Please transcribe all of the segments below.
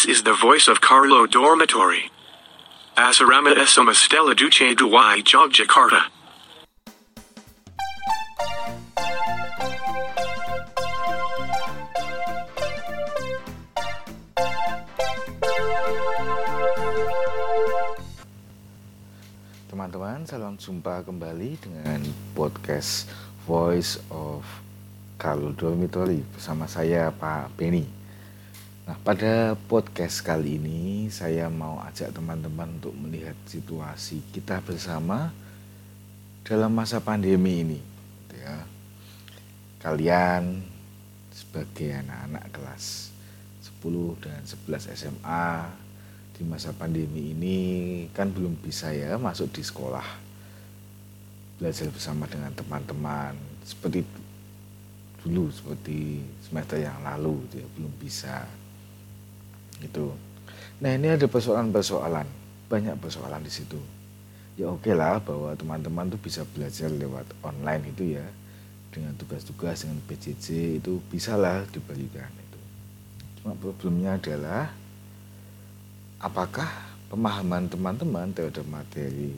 This is the voice of Carlo Dormitory. Asarama Esoma Stella Duce Duwai Jogjakarta. Teman-teman, salam jumpa kembali dengan podcast Voice of Carlo Dormitory bersama saya Pak Benny. Nah, pada podcast kali ini saya mau ajak teman-teman untuk melihat situasi kita bersama dalam masa pandemi ini. gitu Ya. Kalian sebagai anak-anak kelas 10 dan 11 SMA di masa pandemi ini kan belum bisa ya masuk di sekolah belajar bersama dengan teman-teman seperti dulu seperti semester yang lalu dia belum bisa gitu. Nah ini ada persoalan-persoalan banyak persoalan di situ. Ya oke okay lah bahwa teman-teman tuh bisa belajar lewat online itu ya dengan tugas-tugas dengan PJJ itu bisalah diberikan itu. Cuma problemnya adalah apakah pemahaman teman-teman terhadap materi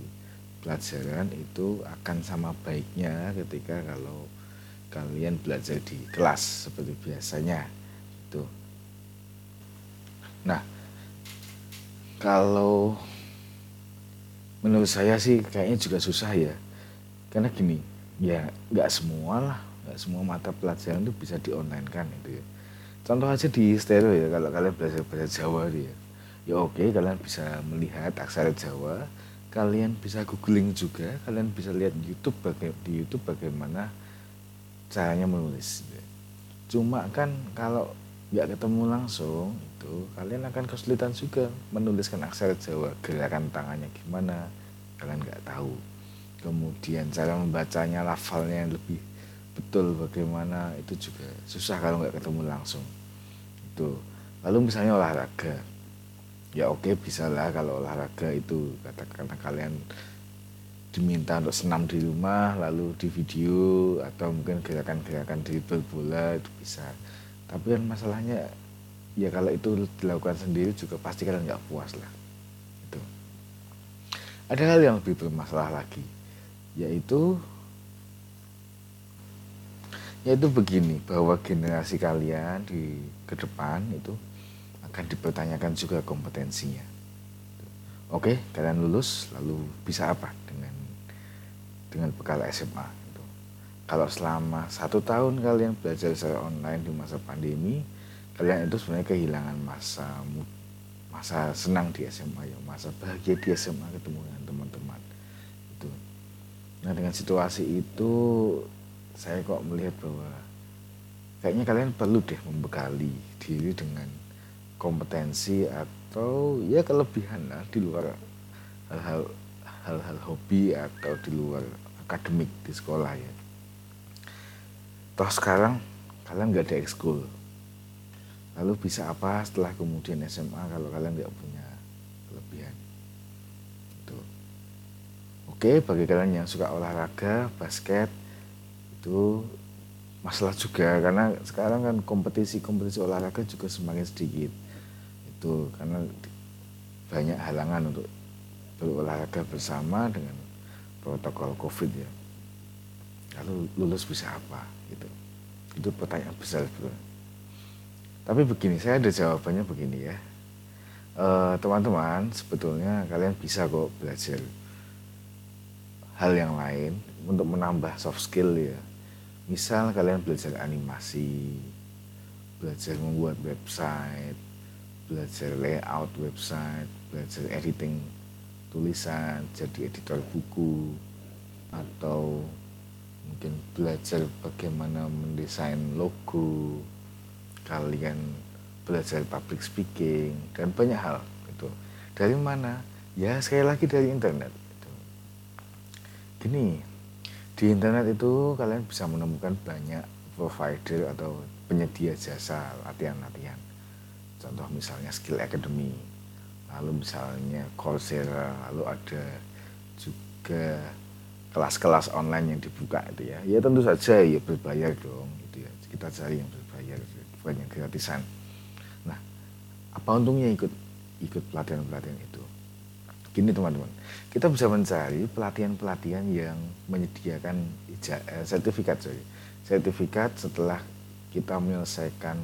pelajaran itu akan sama baiknya ketika kalau kalian belajar di kelas seperti biasanya? Itu. Nah, kalau menurut saya sih kayaknya juga susah ya, karena gini, ya nggak semua lah, nggak semua mata pelajaran itu bisa di online kan itu ya. Contoh aja di stereo ya, kalau kalian belajar bahasa Jawa dia, ya. Oke kalian bisa melihat aksara Jawa kalian bisa googling juga kalian bisa lihat YouTube baga di YouTube bagaimana caranya menulis cuma kan kalau nggak ketemu langsung itu kalian akan kesulitan juga menuliskan aksara Jawa gerakan tangannya gimana kalian nggak tahu. Kemudian cara membacanya lafalnya yang lebih betul bagaimana itu juga susah kalau nggak ketemu langsung. Itu lalu misalnya olahraga. Ya oke bisa lah kalau olahraga itu katakanlah kalian diminta untuk senam di rumah lalu di video atau mungkin gerakan-gerakan dribble bola itu bisa tapi kan masalahnya ya kalau itu dilakukan sendiri juga pasti kalian nggak puas lah itu ada hal yang lebih bermasalah lagi yaitu yaitu begini bahwa generasi kalian di ke depan itu akan dipertanyakan juga kompetensinya. Oke, kalian lulus lalu bisa apa dengan dengan bekal SMA? Kalau selama satu tahun kalian belajar secara online di masa pandemi, kalian itu sebenarnya kehilangan masa masa senang di SMA ya, masa bahagia di SMA ketemu dengan teman-teman. Itu. Nah dengan situasi itu saya kok melihat bahwa kayaknya kalian perlu deh membekali diri dengan kompetensi atau ya kelebihan lah di luar hal-hal hal-hal hobi atau di luar akademik di sekolah ya. Toh sekarang kalian nggak ada ekskul. Lalu bisa apa setelah kemudian SMA kalau kalian nggak punya kelebihan? Itu. Oke, bagi kalian yang suka olahraga, basket itu masalah juga karena sekarang kan kompetisi-kompetisi olahraga juga semakin sedikit itu karena banyak halangan untuk berolahraga bersama dengan protokol covid ya lalu lulus bisa apa gitu. Itu pertanyaan besar sebetulnya tapi begini saya ada jawabannya begini ya. Eh, teman-teman sebetulnya kalian bisa kok belajar hal yang lain untuk menambah soft skill ya. Misal kalian belajar animasi belajar membuat website belajar layout website, belajar editing tulisan, jadi editor buku, atau belajar bagaimana mendesain logo, kalian belajar public speaking, dan banyak hal. Gitu. Dari mana? Ya sekali lagi dari internet. Gitu. Gini, di internet itu kalian bisa menemukan banyak provider atau penyedia jasa latihan-latihan contoh misalnya skill academy lalu misalnya Coursera lalu ada juga kelas-kelas online yang dibuka itu ya. Ya tentu saja ya berbayar dong gitu ya. Kita cari yang berbayar bukan yang gratisan. Nah apa untungnya ikut ikut pelatihan-pelatihan itu? Gini teman-teman. Kita bisa mencari pelatihan-pelatihan yang menyediakan eh, sertifikat sorry, sertifikat setelah kita menyelesaikan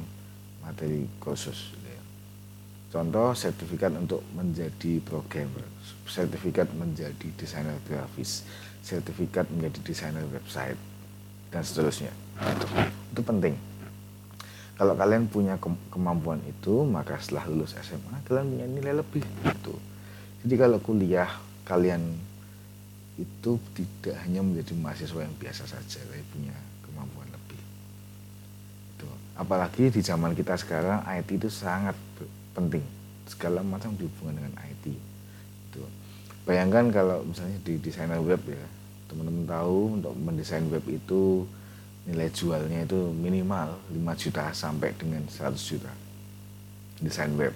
materi kursus gitu ya. contoh sertifikat untuk menjadi programmer sertifikat menjadi desainer grafis sertifikat menjadi desainer website dan seterusnya. Itu, penting. Kalau kalian punya kemampuan itu maka setelah lulus SMA kalian punya nilai lebih. Itu jadi kalau kuliah kalian itu tidak hanya menjadi mahasiswa yang biasa saja tapi punya kemampuan lebih. Itu apalagi di zaman kita sekarang IT itu sangat penting. Segala macam dihubungkan dengan IT itu bayangkan kalau misalnya di desainer web ya teman-teman tahu untuk mendesain web itu nilai jualnya itu minimal 5 juta sampai dengan 100 juta. Desain web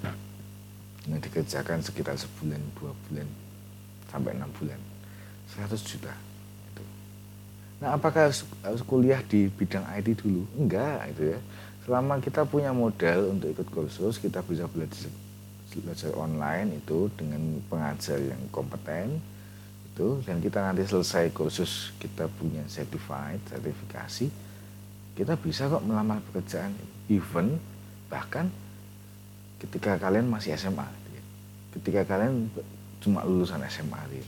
yang dikerjakan sekitar sebulan dua bulan sampai enam bulan. 100 juta nah apakah harus, harus kuliah di bidang IT dulu? Enggak itu ya. Selama kita punya modal untuk ikut kursus kita bisa belajar belajar online itu dengan pengajar yang kompeten itu dan kita nanti selesai kursus kita punya certified sertifikasi kita bisa kok melamar pekerjaan even bahkan ketika kalian masih SMA gitu ya. ketika kalian cuma lulusan SMA gitu ya.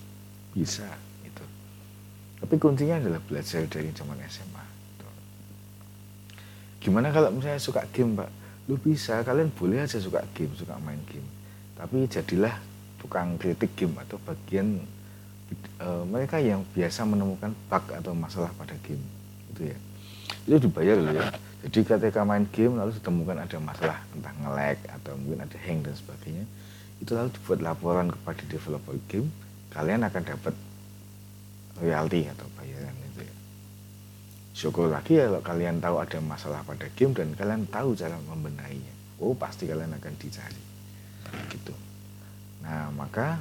bisa itu tapi kuncinya adalah belajar dari zaman SMA gitu. gimana kalau misalnya suka game pak lu bisa kalian boleh aja suka game suka main game tapi jadilah tukang kritik game atau bagian e, mereka yang biasa menemukan bug atau masalah pada game itu ya. Itu dibayar loh ya. Jadi ketika main game lalu ditemukan ada masalah entah nge-lag atau mungkin ada hang dan sebagainya itu lalu dibuat laporan kepada developer game kalian akan dapat royalti atau bayaran itu ya. Syukur lagi ya kalau kalian tahu ada masalah pada game dan kalian tahu cara membenahinya. Oh pasti kalian akan dicari gitu. Nah maka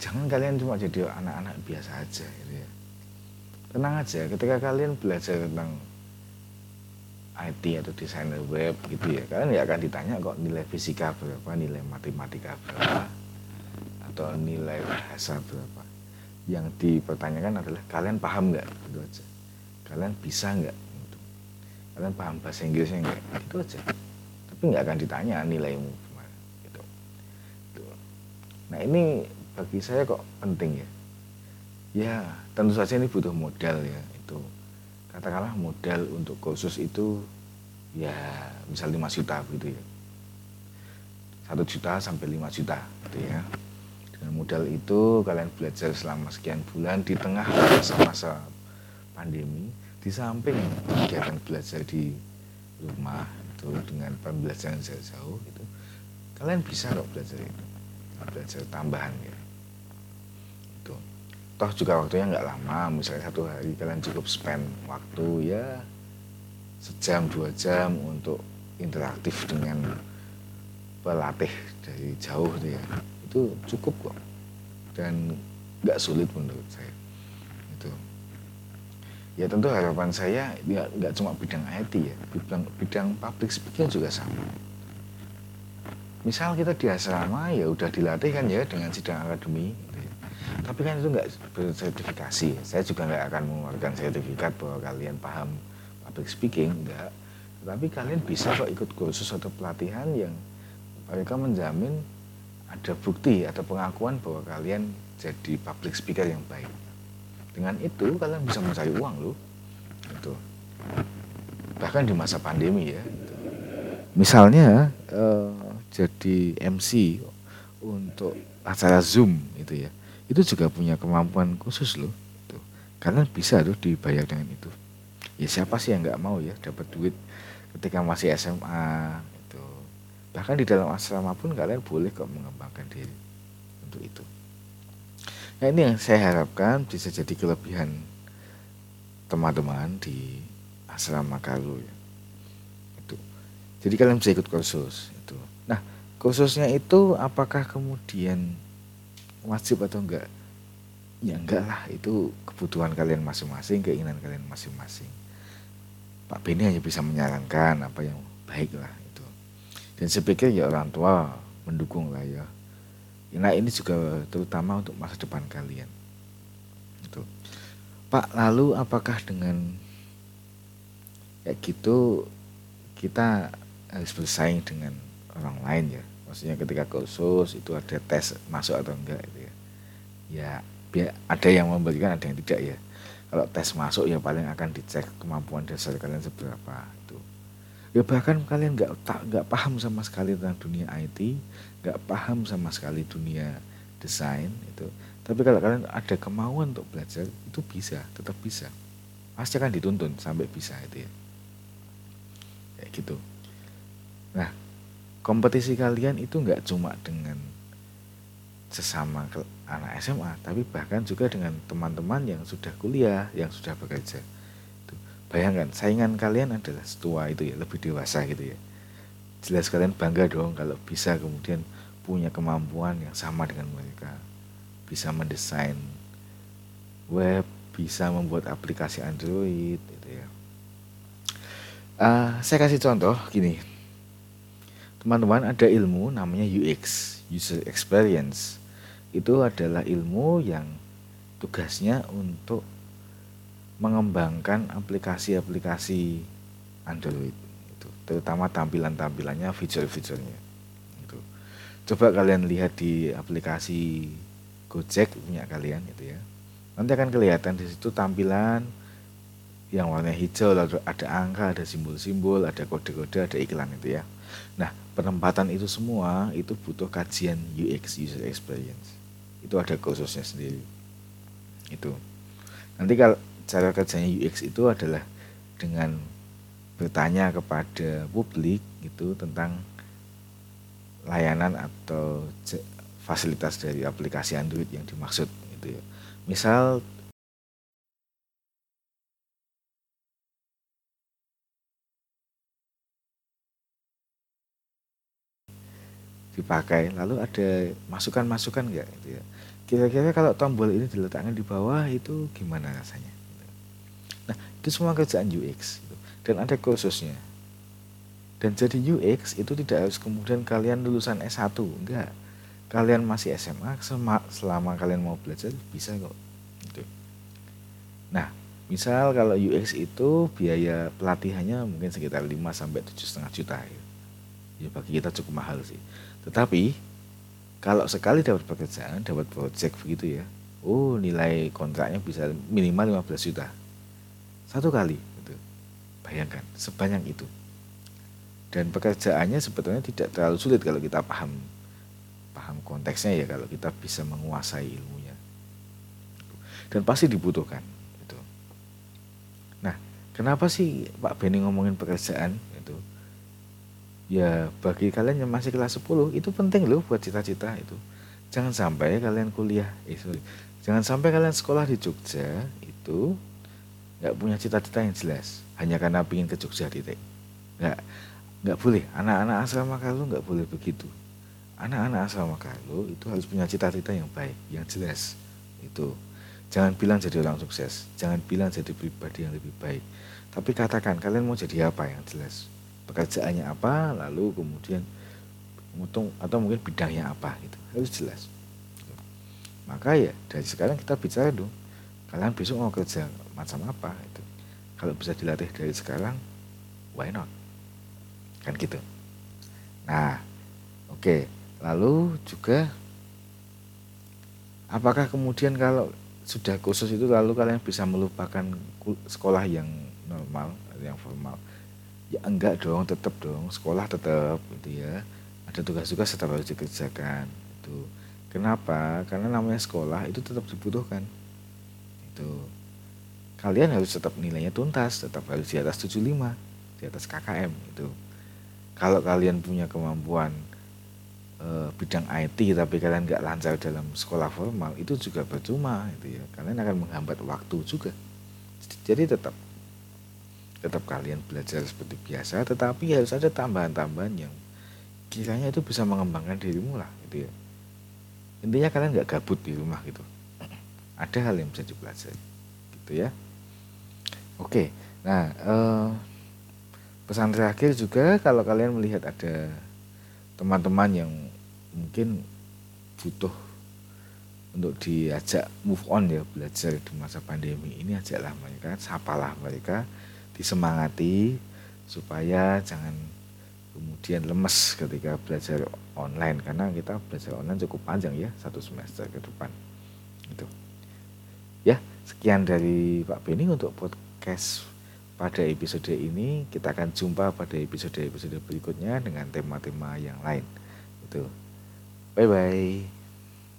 jangan kalian cuma jadi anak-anak biasa aja gitu ya. Tenang aja ketika kalian belajar tentang IT atau desainer web gitu ya kalian ya akan ditanya kok nilai fisika berapa nilai matematika berapa atau nilai bahasa berapa. Yang dipertanyakan adalah kalian paham nggak? Itu aja. Kalian bisa nggak? Gitu. kalian paham bahasa Inggrisnya nggak? Itu aja. Tapi nggak akan ditanya nilaimu ini bagi saya kok penting ya. Ya tentu saja ini butuh modal ya itu. Katakanlah modal untuk kursus itu ya misal 5 juta begitu ya. Satu juta sampai 5 juta gitu ya. Dengan modal itu kalian belajar selama sekian bulan di tengah masa-masa pandemi di samping kegiatan belajar di rumah itu dengan pembelajaran jauh-jauh itu kalian bisa kok belajar itu belajar tambahan ya. Toh juga waktunya nggak lama misalnya satu hari kalian cukup spend waktu ya sejam dua jam untuk interaktif dengan pelatih dari jauh gitu ya. Itu cukup kok. Dan nggak sulit menurut saya. Itu ya tentu harapan saya ya nggak cuma bidang IT ya. Bidang bidang public speaking juga sama misal kita di asrama ya udah dilatih kan ya dengan sidang akademi. Tapi kan itu nggak bersertifikasi. Saya juga nggak akan mengeluarkan sertifikat bahwa kalian paham public speaking enggak tapi kalian bisa kok ikut kursus atau pelatihan yang mereka menjamin ada bukti atau pengakuan bahwa kalian jadi public speaker yang baik. Dengan itu kalian bisa mencari uang loh. Itu bahkan di masa pandemi ya. Gitu. misalnya jadi MC untuk acara Zoom itu ya. Itu juga punya kemampuan khusus loh itu kalian bisa loh dibayar dengan itu. Ya siapa sih yang nggak mau ya dapat duit ketika masih SMA itu bahkan di dalam asrama pun kalian boleh kok mengembangkan diri untuk itu. Nah ini yang saya harapkan bisa jadi kelebihan teman-teman di asrama Kalu ya. itu. Jadi kalian bisa ikut kursus itu kursusnya itu apakah kemudian wajib atau enggak? Ya enggak lah. Itu kebutuhan kalian masing-masing keinginan kalian masing-masing. Pak Beni hanya bisa menyarankan apa yang baik lah itu. Dan saya ya orang tua mendukung lah ya. Nah ini juga terutama untuk masa depan kalian itu Pak lalu apakah dengan kayak gitu kita harus bersaing dengan orang lain ya maksudnya ketika kursus itu ada tes masuk atau enggak itu ya. Ya biar ada yang memberikan ada yang tidak ya. Kalau tes masuk ya paling akan dicek kemampuan dasar kalian seberapa itu ya bahkan kalian nggak tak nggak paham sama sekali tentang dunia IT nggak paham sama sekali dunia desain itu tapi kalau kalian ada kemauan untuk belajar itu bisa tetap bisa. Pasti akan dituntun sampai bisa itu ya. Kayak gitu. Nah kompetisi kalian itu nggak cuma dengan sesama anak SMA, tapi bahkan juga dengan teman-teman yang sudah kuliah, yang sudah bekerja. Bayangkan, saingan kalian adalah setua itu ya, lebih dewasa gitu ya. Jelas kalian bangga dong kalau bisa kemudian punya kemampuan yang sama dengan mereka. Bisa mendesain web, bisa membuat aplikasi Android gitu ya. Uh, saya kasih contoh gini. Teman-teman ada ilmu namanya UX, user experience. Itu adalah ilmu yang tugasnya untuk mengembangkan aplikasi-aplikasi Android itu terutama tampilan-tampilannya fitur-fiturnya itu. Coba kalian lihat di aplikasi Gojek punya kalian itu ya. Nanti akan kelihatan di situ tampilan yang warna hijau lalu ada angka ada simbol-simbol ada kode-kode ada iklan itu ya. Nah penempatan itu semua itu butuh kajian UX user experience. Itu ada khususnya sendiri. Itu. Nanti kalau cara kerjanya UX itu adalah dengan bertanya kepada publik itu tentang layanan atau fasilitas dari aplikasi Android yang dimaksud itu ya. Misal dipakai lalu ada masukan-masukan enggak gitu ya kira-kira kalau tombol ini diletakkan di bawah itu gimana rasanya nah itu semua kerjaan UX gitu. dan ada kursusnya dan jadi UX itu tidak harus kemudian kalian lulusan S1 enggak kalian masih SMA selama kalian mau belajar bisa kok gitu. nah misal kalau UX itu biaya pelatihannya mungkin sekitar 5 sampai tujuh setengah juta ya. ya bagi kita cukup mahal sih tetapi kalau sekali dapat pekerjaan, dapat project begitu ya, oh nilai kontraknya bisa minimal 15 juta. Satu kali, gitu. bayangkan sebanyak itu. Dan pekerjaannya sebetulnya tidak terlalu sulit kalau kita paham paham konteksnya ya kalau kita bisa menguasai ilmunya. Dan pasti dibutuhkan. Gitu. Nah, kenapa sih Pak Benny ngomongin pekerjaan? Ya bagi kalian yang masih kelas 10 itu penting loh buat cita-cita itu. Jangan sampai kalian kuliah eh sorry. Jangan sampai kalian sekolah di Jogja itu nggak punya cita-cita yang jelas. Hanya karena ingin ke Jogja titik nggak nggak boleh. Anak-anak asrama kalau nggak boleh begitu. Anak-anak asrama kalau itu harus punya cita-cita yang baik yang jelas. Itu. Jangan bilang jadi orang sukses. Jangan bilang jadi pribadi yang lebih baik. Tapi katakan kalian mau jadi apa yang jelas pekerjaannya apa lalu kemudian untung atau mungkin bidangnya apa gitu. Harus jelas. Maka ya dari sekarang kita bicara dong kalian besok mau kerja macam apa itu kalau bisa dilatih dari sekarang why not? Kan gitu. Nah oke. Okay. lalu juga apakah kemudian kalau sudah khusus itu lalu kalian bisa melupakan sekolah yang normal yang formal ya enggak dong tetap dong. Sekolah tetap gitu ya. Ada tugas-tugas tetap harus dikerjakan itu kenapa? Karena namanya sekolah itu tetap dibutuhkan itu kalian harus tetap nilainya tuntas tetap harus di atas 75 di atas KKM itu kalau kalian punya kemampuan e, bidang IT tapi kalian nggak lancar dalam sekolah formal itu juga percuma itu ya. Kalian akan menghambat waktu juga. Jadi tetap tetap kalian belajar seperti biasa tetapi harus ada tambahan-tambahan yang kiranya itu bisa mengembangkan dirimu lah gitu ya. Intinya kalian nggak gabut di rumah gitu. Ada hal yang bisa dipelajari gitu ya. Oke nah eh, pesan terakhir juga kalau kalian melihat ada teman-teman yang mungkin butuh untuk diajak move on ya belajar di masa pandemi ini ajaklah mereka sapalah mereka disemangati supaya jangan kemudian lemes ketika belajar online karena kita belajar online cukup panjang ya satu semester ke depan. Itu ya sekian dari Pak Beni untuk podcast pada episode ini. Kita akan jumpa pada episode-episode berikutnya dengan tema-tema yang lain. Itu bye bye